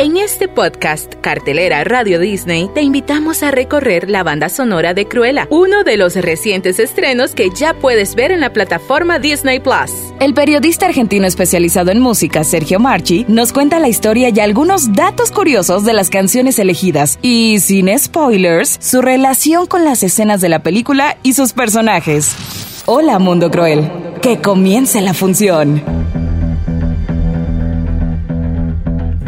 En este podcast, Cartelera Radio Disney, te invitamos a recorrer la banda sonora de Cruella, uno de los recientes estrenos que ya puedes ver en la plataforma Disney Plus. El periodista argentino especializado en música, Sergio Marchi, nos cuenta la historia y algunos datos curiosos de las canciones elegidas y, sin spoilers, su relación con las escenas de la película y sus personajes. Hola, Mundo Cruel. Que comience la función.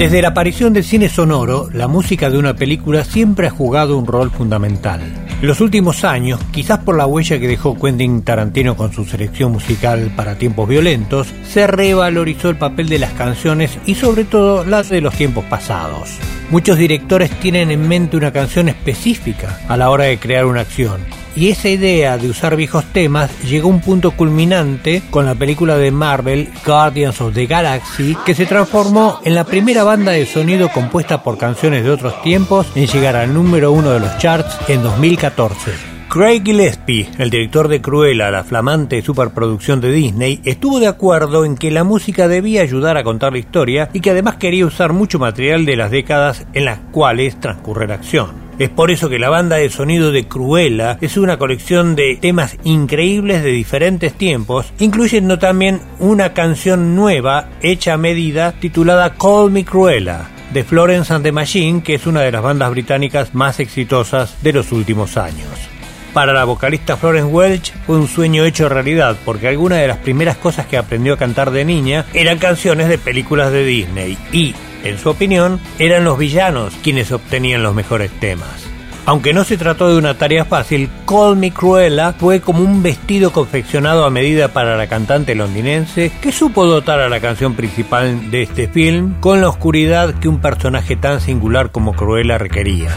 Desde la aparición del cine sonoro, la música de una película siempre ha jugado un rol fundamental. En los últimos años, quizás por la huella que dejó Quentin Tarantino con su selección musical para tiempos violentos, se revalorizó el papel de las canciones y sobre todo las de los tiempos pasados. Muchos directores tienen en mente una canción específica a la hora de crear una acción y esa idea de usar viejos temas llegó a un punto culminante con la película de Marvel Guardians of the Galaxy, que se transformó en la primera banda de sonido compuesta por canciones de otros tiempos en llegar al número uno de los charts en 2014. Craig Gillespie, el director de Cruella, la flamante superproducción de Disney, estuvo de acuerdo en que la música debía ayudar a contar la historia y que además quería usar mucho material de las décadas en las cuales transcurre la acción. Es por eso que la banda de sonido de Cruella es una colección de temas increíbles de diferentes tiempos, incluyendo también una canción nueva hecha a medida titulada Call Me Cruella de Florence and the Machine, que es una de las bandas británicas más exitosas de los últimos años. Para la vocalista Florence Welch fue un sueño hecho realidad, porque algunas de las primeras cosas que aprendió a cantar de niña eran canciones de películas de Disney y, en su opinión, eran los villanos quienes obtenían los mejores temas. Aunque no se trató de una tarea fácil, Call Me Cruella fue como un vestido confeccionado a medida para la cantante londinense que supo dotar a la canción principal de este film con la oscuridad que un personaje tan singular como Cruella requería.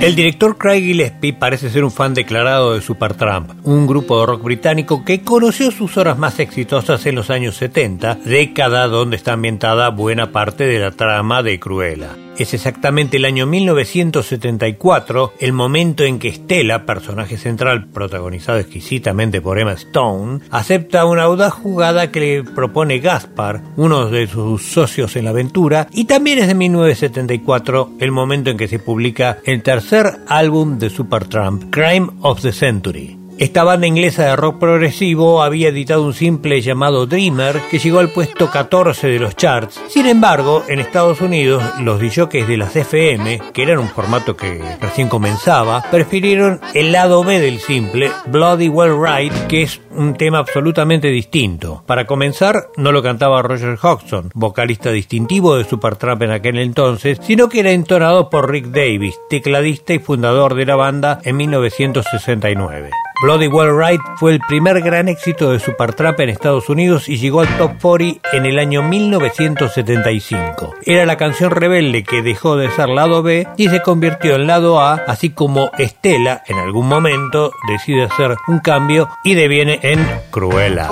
El director Craig Gillespie parece ser un fan declarado de Supertramp, un grupo de rock británico que conoció sus horas más exitosas en los años 70, década donde está ambientada buena parte de la trama de Cruella. Es exactamente el año 1974, el momento en que Stella, personaje central protagonizado exquisitamente por Emma Stone, acepta una audaz jugada que le propone Gaspar, uno de sus socios en la aventura, y también es de 1974 el momento en que se publica el tercer álbum de Supertramp, Crime of the Century. Esta banda inglesa de rock progresivo había editado un simple llamado Dreamer que llegó al puesto 14 de los charts. Sin embargo, en Estados Unidos, los DJs de las FM, que eran un formato que recién comenzaba, prefirieron el lado B del simple, Bloody Well Right, que es un tema absolutamente distinto. Para comenzar, no lo cantaba Roger Hodgson, vocalista distintivo de Supertramp en aquel entonces, sino que era entonado por Rick Davis, tecladista y fundador de la banda en 1969. Bloody Well Right fue el primer gran éxito de Supertramp en Estados Unidos y llegó al top 40 en el año 1975. Era la canción rebelde que dejó de ser lado B y se convirtió en lado A, así como Estela en algún momento decide hacer un cambio y deviene en Cruella.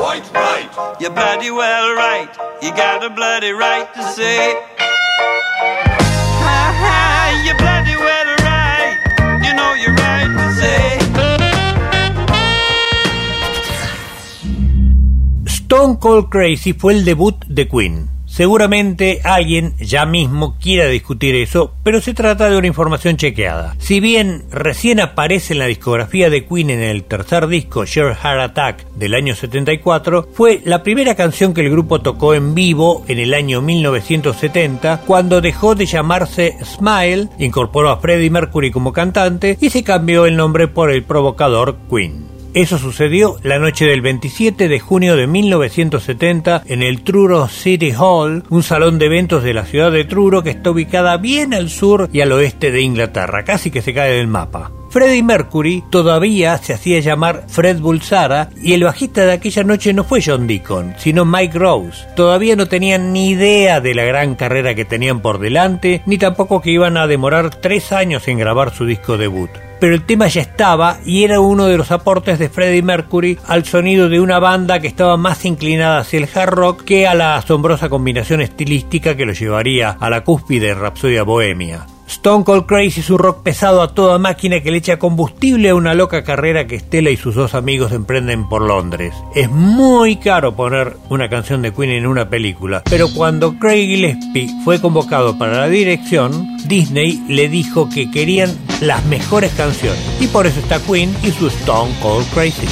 Stone Cold Crazy fue el debut de Queen. Seguramente alguien ya mismo quiera discutir eso, pero se trata de una información chequeada. Si bien recién aparece en la discografía de Queen en el tercer disco Share Heart Attack del año 74, fue la primera canción que el grupo tocó en vivo en el año 1970, cuando dejó de llamarse Smile, incorporó a Freddie Mercury como cantante y se cambió el nombre por el provocador Queen. Eso sucedió la noche del 27 de junio de 1970 en el Truro City Hall, un salón de eventos de la ciudad de Truro que está ubicada bien al sur y al oeste de Inglaterra, casi que se cae del mapa. Freddie Mercury todavía se hacía llamar Fred Bulsara y el bajista de aquella noche no fue John Deacon, sino Mike Rose. Todavía no tenían ni idea de la gran carrera que tenían por delante, ni tampoco que iban a demorar tres años en grabar su disco debut pero el tema ya estaba y era uno de los aportes de Freddie Mercury al sonido de una banda que estaba más inclinada hacia el hard rock que a la asombrosa combinación estilística que lo llevaría a la cúspide de Rapsodia Bohemia. Stone Cold Crazy es un rock pesado a toda máquina que le echa combustible a una loca carrera que Stella y sus dos amigos emprenden por Londres. Es muy caro poner una canción de Queen en una película, pero cuando Craig Gillespie fue convocado para la dirección, Disney le dijo que querían las mejores canciones y por eso está Queen y su Stone Cold Crazy.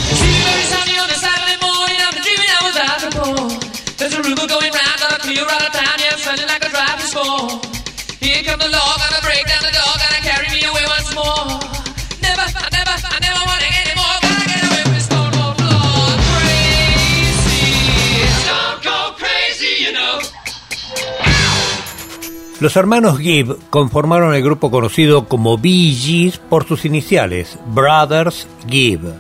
Los hermanos Gibb conformaron el grupo conocido como Bee Gees por sus iniciales, Brothers Gibb.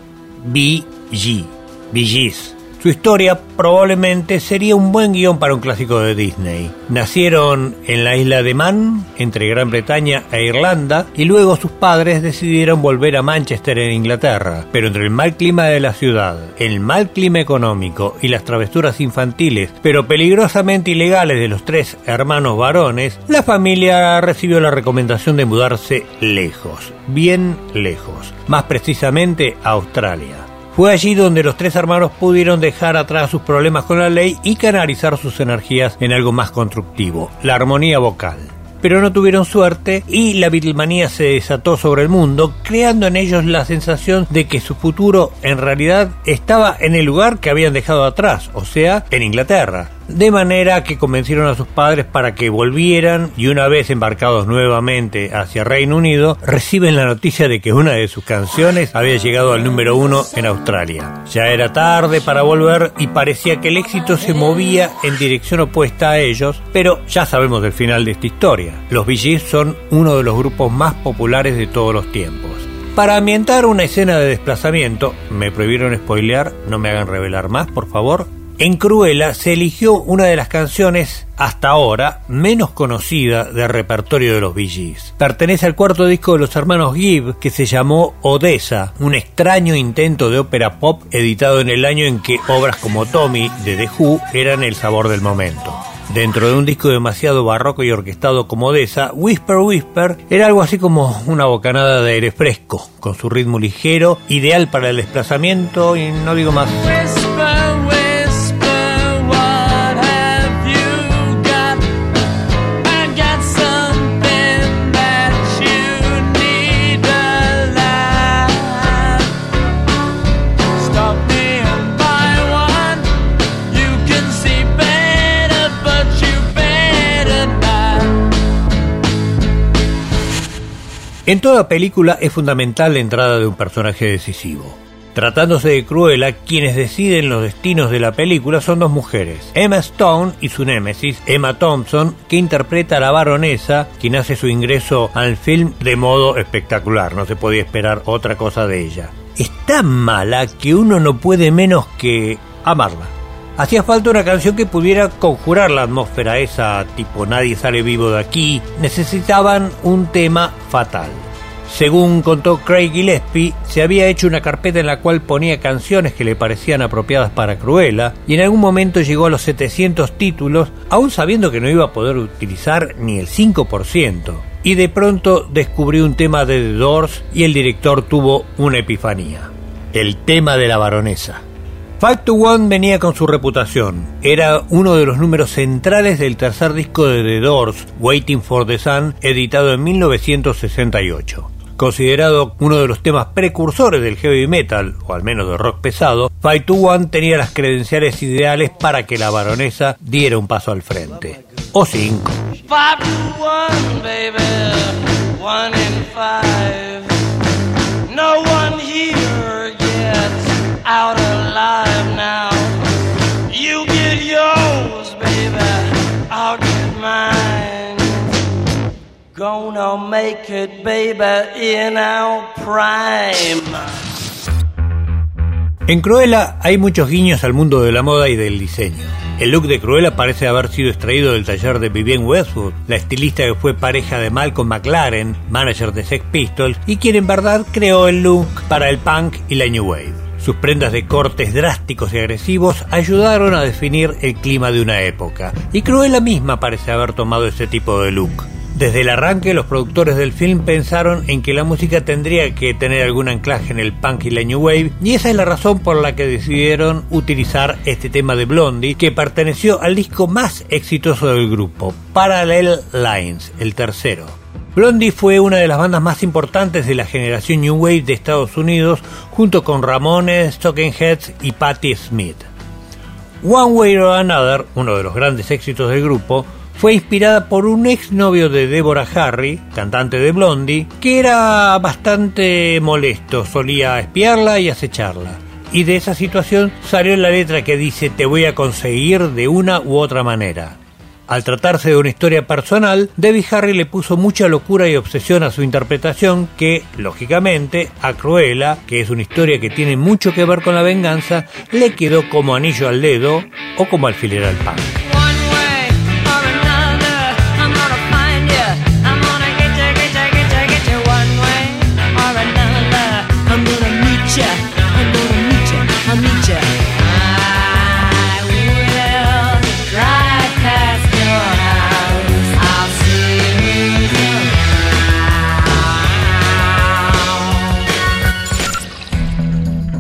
Bee Gees. Su historia probablemente sería un buen guion para un clásico de Disney. Nacieron en la isla de Man, entre Gran Bretaña e Irlanda, y luego sus padres decidieron volver a Manchester en Inglaterra. Pero entre el mal clima de la ciudad, el mal clima económico y las travesuras infantiles, pero peligrosamente ilegales de los tres hermanos varones, la familia recibió la recomendación de mudarse lejos, bien lejos, más precisamente a Australia. Fue allí donde los tres hermanos pudieron dejar atrás sus problemas con la ley y canalizar sus energías en algo más constructivo, la armonía vocal. Pero no tuvieron suerte y la Beatlemanía se desató sobre el mundo, creando en ellos la sensación de que su futuro en realidad estaba en el lugar que habían dejado atrás, o sea, en Inglaterra de manera que convencieron a sus padres para que volvieran y una vez embarcados nuevamente hacia Reino Unido, reciben la noticia de que una de sus canciones había llegado al número uno en Australia. Ya era tarde para volver y parecía que el éxito se movía en dirección opuesta a ellos, pero ya sabemos del final de esta historia. Los Bee son uno de los grupos más populares de todos los tiempos. Para ambientar una escena de desplazamiento, me prohibieron spoilear, no me hagan revelar más, por favor, en Cruella se eligió una de las canciones hasta ahora menos conocida del repertorio de los Bee Gees. Pertenece al cuarto disco de los hermanos Gibb que se llamó Odessa, un extraño intento de ópera pop editado en el año en que obras como Tommy de The Who eran el sabor del momento. Dentro de un disco demasiado barroco y orquestado como Odessa, Whisper Whisper era algo así como una bocanada de aire fresco, con su ritmo ligero, ideal para el desplazamiento y no digo más. En toda película es fundamental la entrada de un personaje decisivo. Tratándose de Cruella, quienes deciden los destinos de la película son dos mujeres, Emma Stone y su némesis, Emma Thompson, que interpreta a la baronesa, quien hace su ingreso al film de modo espectacular, no se podía esperar otra cosa de ella. Es tan mala que uno no puede menos que amarla. Hacía falta una canción que pudiera conjurar la atmósfera esa tipo nadie sale vivo de aquí. Necesitaban un tema fatal. Según contó Craig Gillespie, se había hecho una carpeta en la cual ponía canciones que le parecían apropiadas para Cruella y en algún momento llegó a los 700 títulos, aún sabiendo que no iba a poder utilizar ni el 5%. Y de pronto descubrió un tema de The Doors y el director tuvo una epifanía. El tema de la baronesa. Five to One venía con su reputación. Era uno de los números centrales del tercer disco de The Doors, Waiting for the Sun, editado en 1968. Considerado uno de los temas precursores del heavy metal, o al menos del rock pesado, Five to One tenía las credenciales ideales para que la baronesa diera un paso al frente. O cinco. No one here gonna make it, baby, in our prime. En Cruella hay muchos guiños al mundo de la moda y del diseño. El look de Cruella parece haber sido extraído del taller de Vivienne Westwood, la estilista que fue pareja de Malcolm McLaren, manager de Sex Pistols, y quien en verdad creó el look para el punk y la New Wave. Sus prendas de cortes drásticos y agresivos ayudaron a definir el clima de una época, y Cruella misma parece haber tomado ese tipo de look. Desde el arranque, los productores del film pensaron en que la música tendría que tener algún anclaje en el punk y la new wave, y esa es la razón por la que decidieron utilizar este tema de Blondie, que perteneció al disco más exitoso del grupo, Parallel Lines, el tercero. Blondie fue una de las bandas más importantes de la generación New Wave de Estados Unidos, junto con Ramones, Talking Heads y Patti Smith. One Way or Another, uno de los grandes éxitos del grupo, fue inspirada por un exnovio de Deborah Harry, cantante de Blondie, que era bastante molesto, solía espiarla y acecharla. Y de esa situación salió la letra que dice te voy a conseguir de una u otra manera. Al tratarse de una historia personal, Debbie Harry le puso mucha locura y obsesión a su interpretación que, lógicamente, a Cruella, que es una historia que tiene mucho que ver con la venganza, le quedó como anillo al dedo o como alfiler al pan.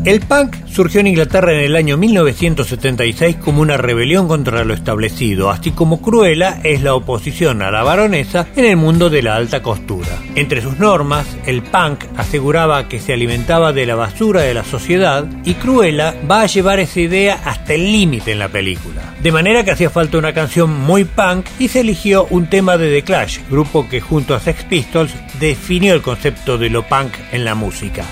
El punk surgió en Inglaterra en el año 1976 como una rebelión contra lo establecido, así como Cruella es la oposición a la baronesa en el mundo de la alta costura. Entre sus normas, el punk aseguraba que se alimentaba de la basura de la sociedad y Cruella va a llevar esa idea hasta el límite en la película. De manera que hacía falta una canción muy punk y se eligió un tema de The Clash, grupo que junto a Sex Pistols definió el concepto de lo punk en la música.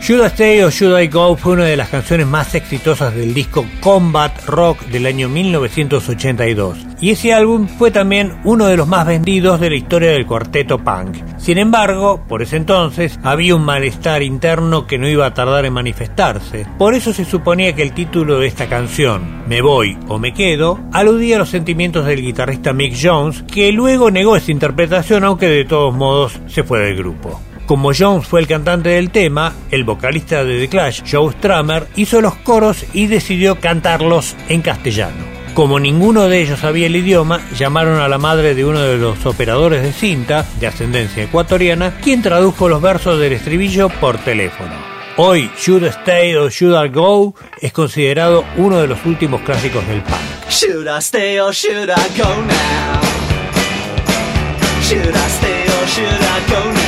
Should I Stay or Should I Go fue una de las canciones más exitosas del disco Combat Rock del año 1982 y ese álbum fue también uno de los más vendidos de la historia del cuarteto punk. Sin embargo, por ese entonces había un malestar interno que no iba a tardar en manifestarse. Por eso se suponía que el título de esta canción, Me voy o me quedo, aludía a los sentimientos del guitarrista Mick Jones, que luego negó esa interpretación aunque de todos modos se fue del grupo. Como Jones fue el cantante del tema, el vocalista de The Clash, Joe Strummer, hizo los coros y decidió cantarlos en castellano. Como ninguno de ellos sabía el idioma, llamaron a la madre de uno de los operadores de cinta, de ascendencia ecuatoriana, quien tradujo los versos del estribillo por teléfono. Hoy, Should I Stay or Should I Go es considerado uno de los últimos clásicos del punk. Should I stay or should I go now? Should I stay or should I go now?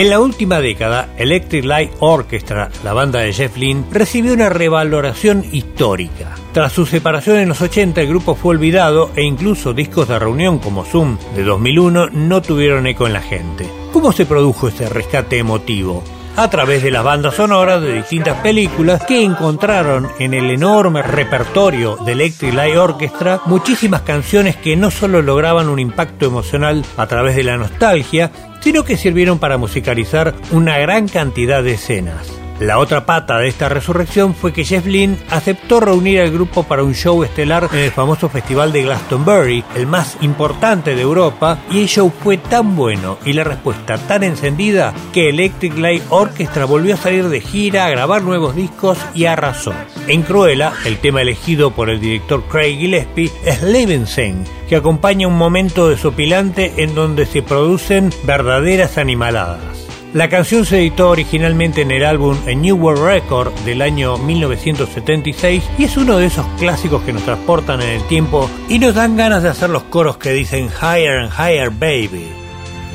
En la última década, Electric Light Orchestra, la banda de Jeff Lynne, recibió una revaloración histórica. Tras su separación en los 80, el grupo fue olvidado e incluso discos de reunión como Zoom de 2001 no tuvieron eco en la gente. ¿Cómo se produjo ese rescate emotivo? a través de las bandas sonoras de distintas películas que encontraron en el enorme repertorio de Electric Light Orchestra muchísimas canciones que no solo lograban un impacto emocional a través de la nostalgia, sino que sirvieron para musicalizar una gran cantidad de escenas. La otra pata de esta resurrección fue que Jeff Lynne aceptó reunir al grupo para un show estelar en el famoso festival de Glastonbury, el más importante de Europa, y el show fue tan bueno y la respuesta tan encendida que Electric Light Orchestra volvió a salir de gira, a grabar nuevos discos y arrasó. En Cruella, el tema elegido por el director Craig Gillespie es Levensen, que acompaña un momento desopilante en donde se producen verdaderas animaladas. La canción se editó originalmente en el álbum A New World Record del año 1976 y es uno de esos clásicos que nos transportan en el tiempo y nos dan ganas de hacer los coros que dicen Higher and Higher Baby.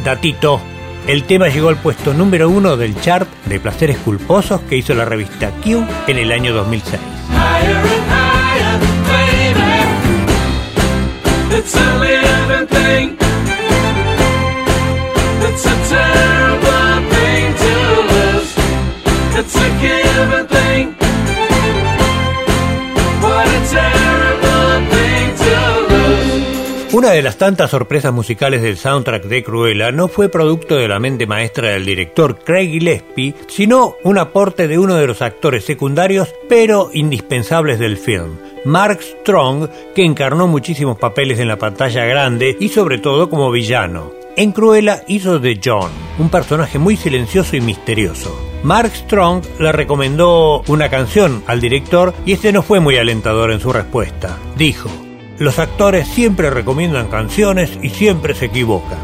Datito, el tema llegó al puesto número uno del chart de placeres culposos que hizo la revista Q en el año 2006. Una de las tantas sorpresas musicales del soundtrack de Cruella no fue producto de la mente maestra del director Craig Gillespie, sino un aporte de uno de los actores secundarios pero indispensables del film, Mark Strong, que encarnó muchísimos papeles en la pantalla grande y sobre todo como villano. En Cruella hizo de John, un personaje muy silencioso y misterioso. Mark Strong le recomendó una canción al director y este no fue muy alentador en su respuesta. Dijo, los actores siempre recomiendan canciones y siempre se equivocan.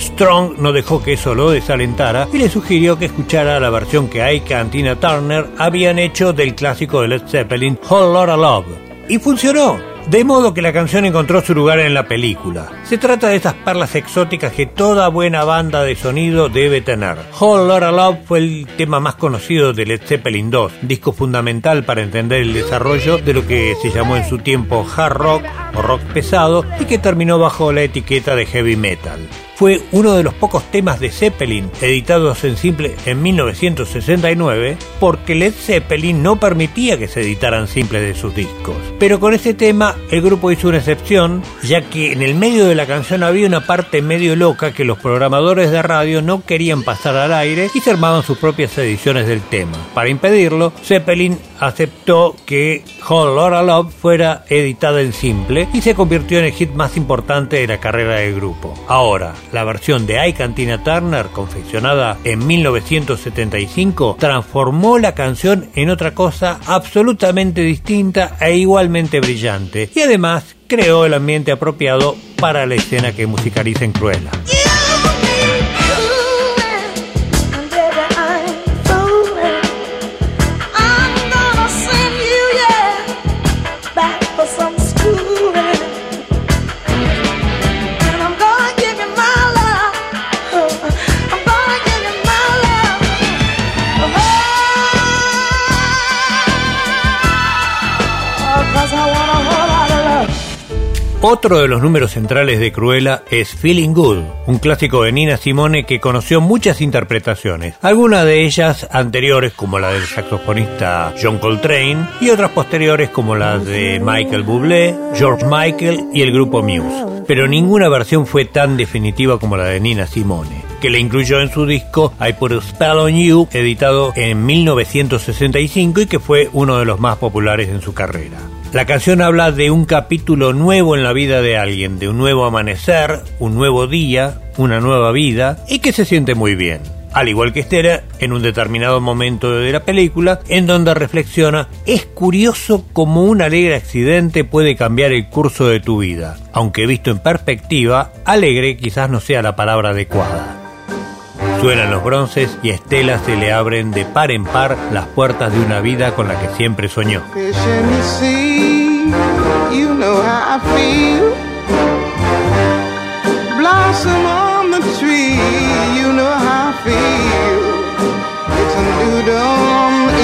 Strong no dejó que eso lo desalentara y le sugirió que escuchara la versión que Ike y Tina Turner habían hecho del clásico de Led Zeppelin, Whole Lotta Love. Y funcionó. De modo que la canción encontró su lugar en la película. Se trata de esas perlas exóticas que toda buena banda de sonido debe tener. Whole Lotta Love fue el tema más conocido de Led Zeppelin 2, disco fundamental para entender el desarrollo de lo que se llamó en su tiempo hard rock o rock pesado y que terminó bajo la etiqueta de heavy metal fue uno de los pocos temas de Zeppelin editados en simple en 1969 porque Led Zeppelin no permitía que se editaran simples de sus discos. Pero con ese tema el grupo hizo una excepción ya que en el medio de la canción había una parte medio loca que los programadores de radio no querían pasar al aire y se armaban sus propias ediciones del tema. Para impedirlo, Zeppelin aceptó que Whole Lotta Love fuera editada en simple y se convirtió en el hit más importante de la carrera del grupo. Ahora, la versión de Ike Tina Turner, confeccionada en 1975, transformó la canción en otra cosa absolutamente distinta e igualmente brillante, y además creó el ambiente apropiado para la escena que musicaliza en Cruella. Otro de los números centrales de Cruella es Feeling Good, un clásico de Nina Simone que conoció muchas interpretaciones, algunas de ellas anteriores como la del saxofonista John Coltrane y otras posteriores como las de Michael Bublé, George Michael y el grupo Muse. Pero ninguna versión fue tan definitiva como la de Nina Simone, que la incluyó en su disco I Put a Spell on You, editado en 1965 y que fue uno de los más populares en su carrera. La canción habla de un capítulo nuevo en la vida de alguien, de un nuevo amanecer, un nuevo día, una nueva vida, y que se siente muy bien. Al igual que Esther, en un determinado momento de la película, en donde reflexiona, es curioso cómo un alegre accidente puede cambiar el curso de tu vida, aunque visto en perspectiva, alegre quizás no sea la palabra adecuada. Suenan los bronces y a Estela se le abren de par en par las puertas de una vida con la que siempre soñó.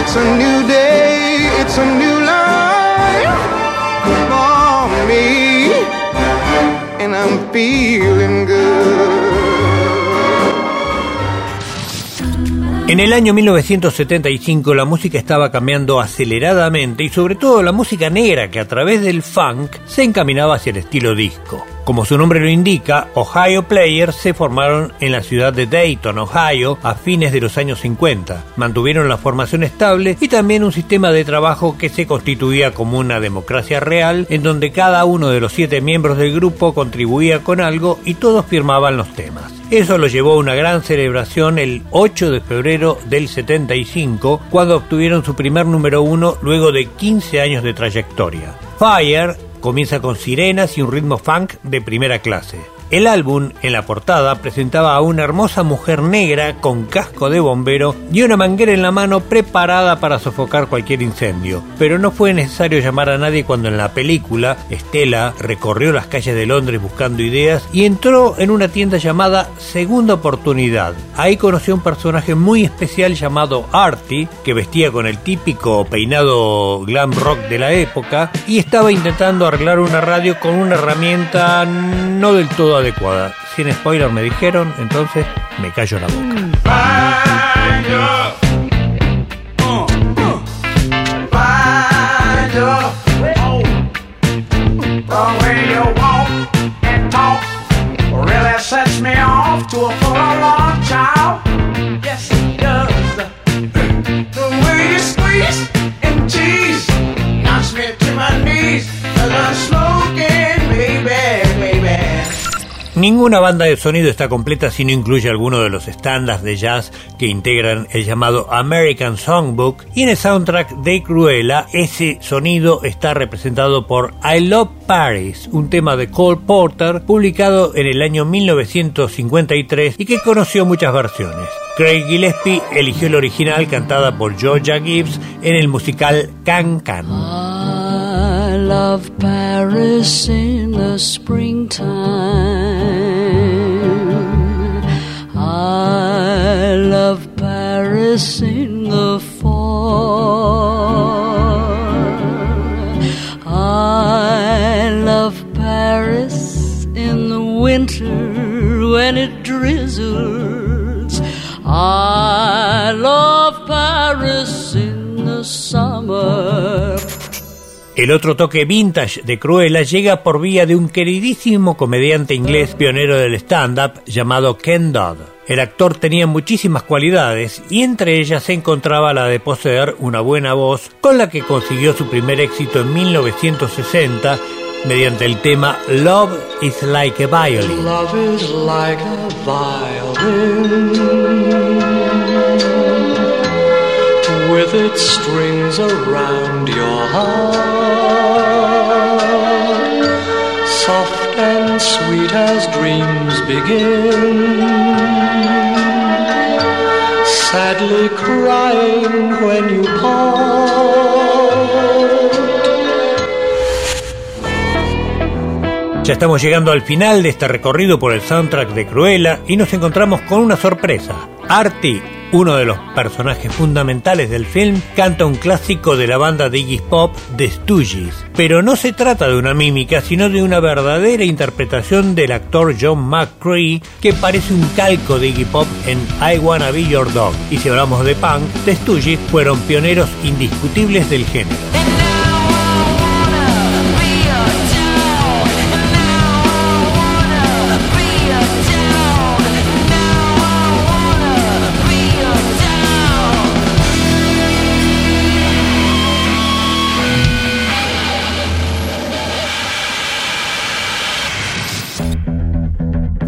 It's a new day, it's a new life for me, and I'm feeling good. En el año 1975 la música estaba cambiando aceleradamente y sobre todo la música negra que a través del funk se encaminaba hacia el estilo disco. Como su nombre lo indica, Ohio Players se formaron en la ciudad de Dayton, Ohio, a fines de los años 50. Mantuvieron la formación estable y también un sistema de trabajo que se constituía como una democracia real, en donde cada uno de los siete miembros del grupo contribuía con algo y todos firmaban los temas. Eso lo llevó a una gran celebración el 8 de febrero del 75, cuando obtuvieron su primer número uno luego de 15 años de trayectoria. Fire Comienza con sirenas y un ritmo funk de primera clase. El álbum, en la portada, presentaba a una hermosa mujer negra con casco de bombero y una manguera en la mano preparada para sofocar cualquier incendio. Pero no fue necesario llamar a nadie cuando en la película Estela recorrió las calles de Londres buscando ideas y entró en una tienda llamada Segunda Oportunidad. Ahí conoció a un personaje muy especial llamado Artie, que vestía con el típico peinado glam rock de la época y estaba intentando arreglar una radio con una herramienta no del todo adecuada. Sin spoiler me dijeron, entonces me callo la boca. sets me off to a full on child. Ninguna banda de sonido está completa si no incluye alguno de los estándares de jazz que integran el llamado American Songbook y en el soundtrack de Cruella ese sonido está representado por I Love Paris, un tema de Cole Porter publicado en el año 1953 y que conoció muchas versiones. Craig Gillespie eligió el original cantada por Georgia Gibbs en el musical Can Can. I love Paris in the fall. I love Paris in the winter when it drizzles. I love Paris in the summer. El otro toque vintage de Cruella llega por vía de un queridísimo comediante inglés pionero del stand-up llamado Ken Dodd. El actor tenía muchísimas cualidades y entre ellas se encontraba la de poseer una buena voz con la que consiguió su primer éxito en 1960 mediante el tema Love is like a violin. Love is like a violin with its strings around your heart, soft and sweet as dreams begin. Sadly crying when you. Ya estamos llegando al final de este recorrido por el soundtrack de Cruella y nos encontramos con una sorpresa. Artie, uno de los personajes fundamentales del film, canta un clásico de la banda de Iggy Pop, The Stooges. Pero no se trata de una mímica, sino de una verdadera interpretación del actor John McCree, que parece un calco de Iggy Pop en I Wanna Be Your Dog. Y si hablamos de punk, The Stooges fueron pioneros indiscutibles del género.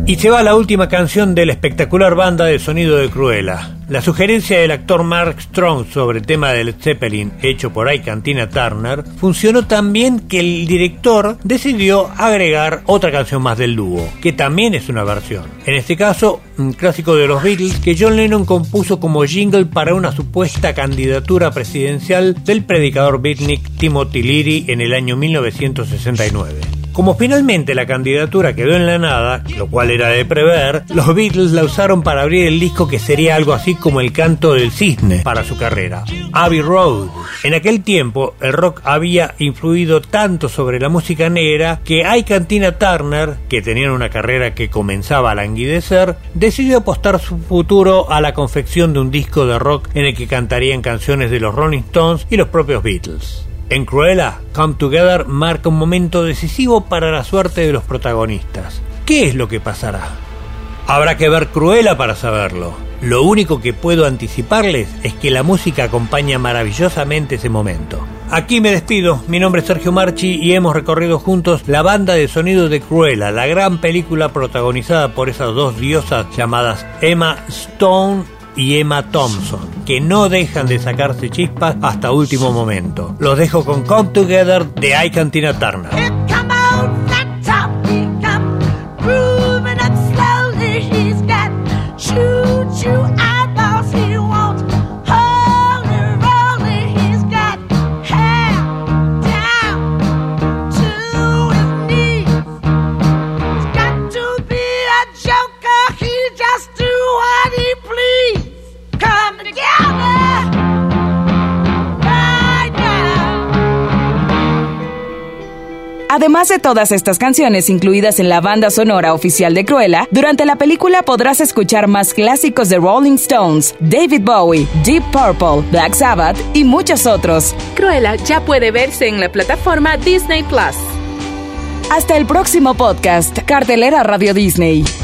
Y se va la última canción de la espectacular banda de sonido de Cruella. La sugerencia del actor Mark Strong sobre el tema del Zeppelin hecho por Cantina Turner funcionó tan bien que el director decidió agregar otra canción más del dúo, que también es una versión. En este caso, un clásico de los Beatles que John Lennon compuso como jingle para una supuesta candidatura presidencial del predicador beatnik Timothy Leary en el año 1969. Como finalmente la candidatura quedó en la nada, lo cual era de prever, los Beatles la usaron para abrir el disco que sería algo así como el canto del cisne para su carrera, Abbey Road. En aquel tiempo, el rock había influido tanto sobre la música negra que Ike Turner, que tenían una carrera que comenzaba a languidecer, decidió apostar su futuro a la confección de un disco de rock en el que cantarían canciones de los Rolling Stones y los propios Beatles. En Cruella, Come Together marca un momento decisivo para la suerte de los protagonistas. ¿Qué es lo que pasará? Habrá que ver Cruella para saberlo. Lo único que puedo anticiparles es que la música acompaña maravillosamente ese momento. Aquí me despido, mi nombre es Sergio Marchi y hemos recorrido juntos la banda de sonido de Cruella, la gran película protagonizada por esas dos diosas llamadas Emma Stone y Emma Thompson, que no dejan de sacarse chispas hasta último momento. Los dejo con Come Together de I Cantina Turner. Todas estas canciones incluidas en la banda sonora oficial de Cruella, durante la película podrás escuchar más clásicos de Rolling Stones, David Bowie, Deep Purple, Black Sabbath y muchos otros. Cruella ya puede verse en la plataforma Disney Plus. Hasta el próximo podcast, Cartelera Radio Disney.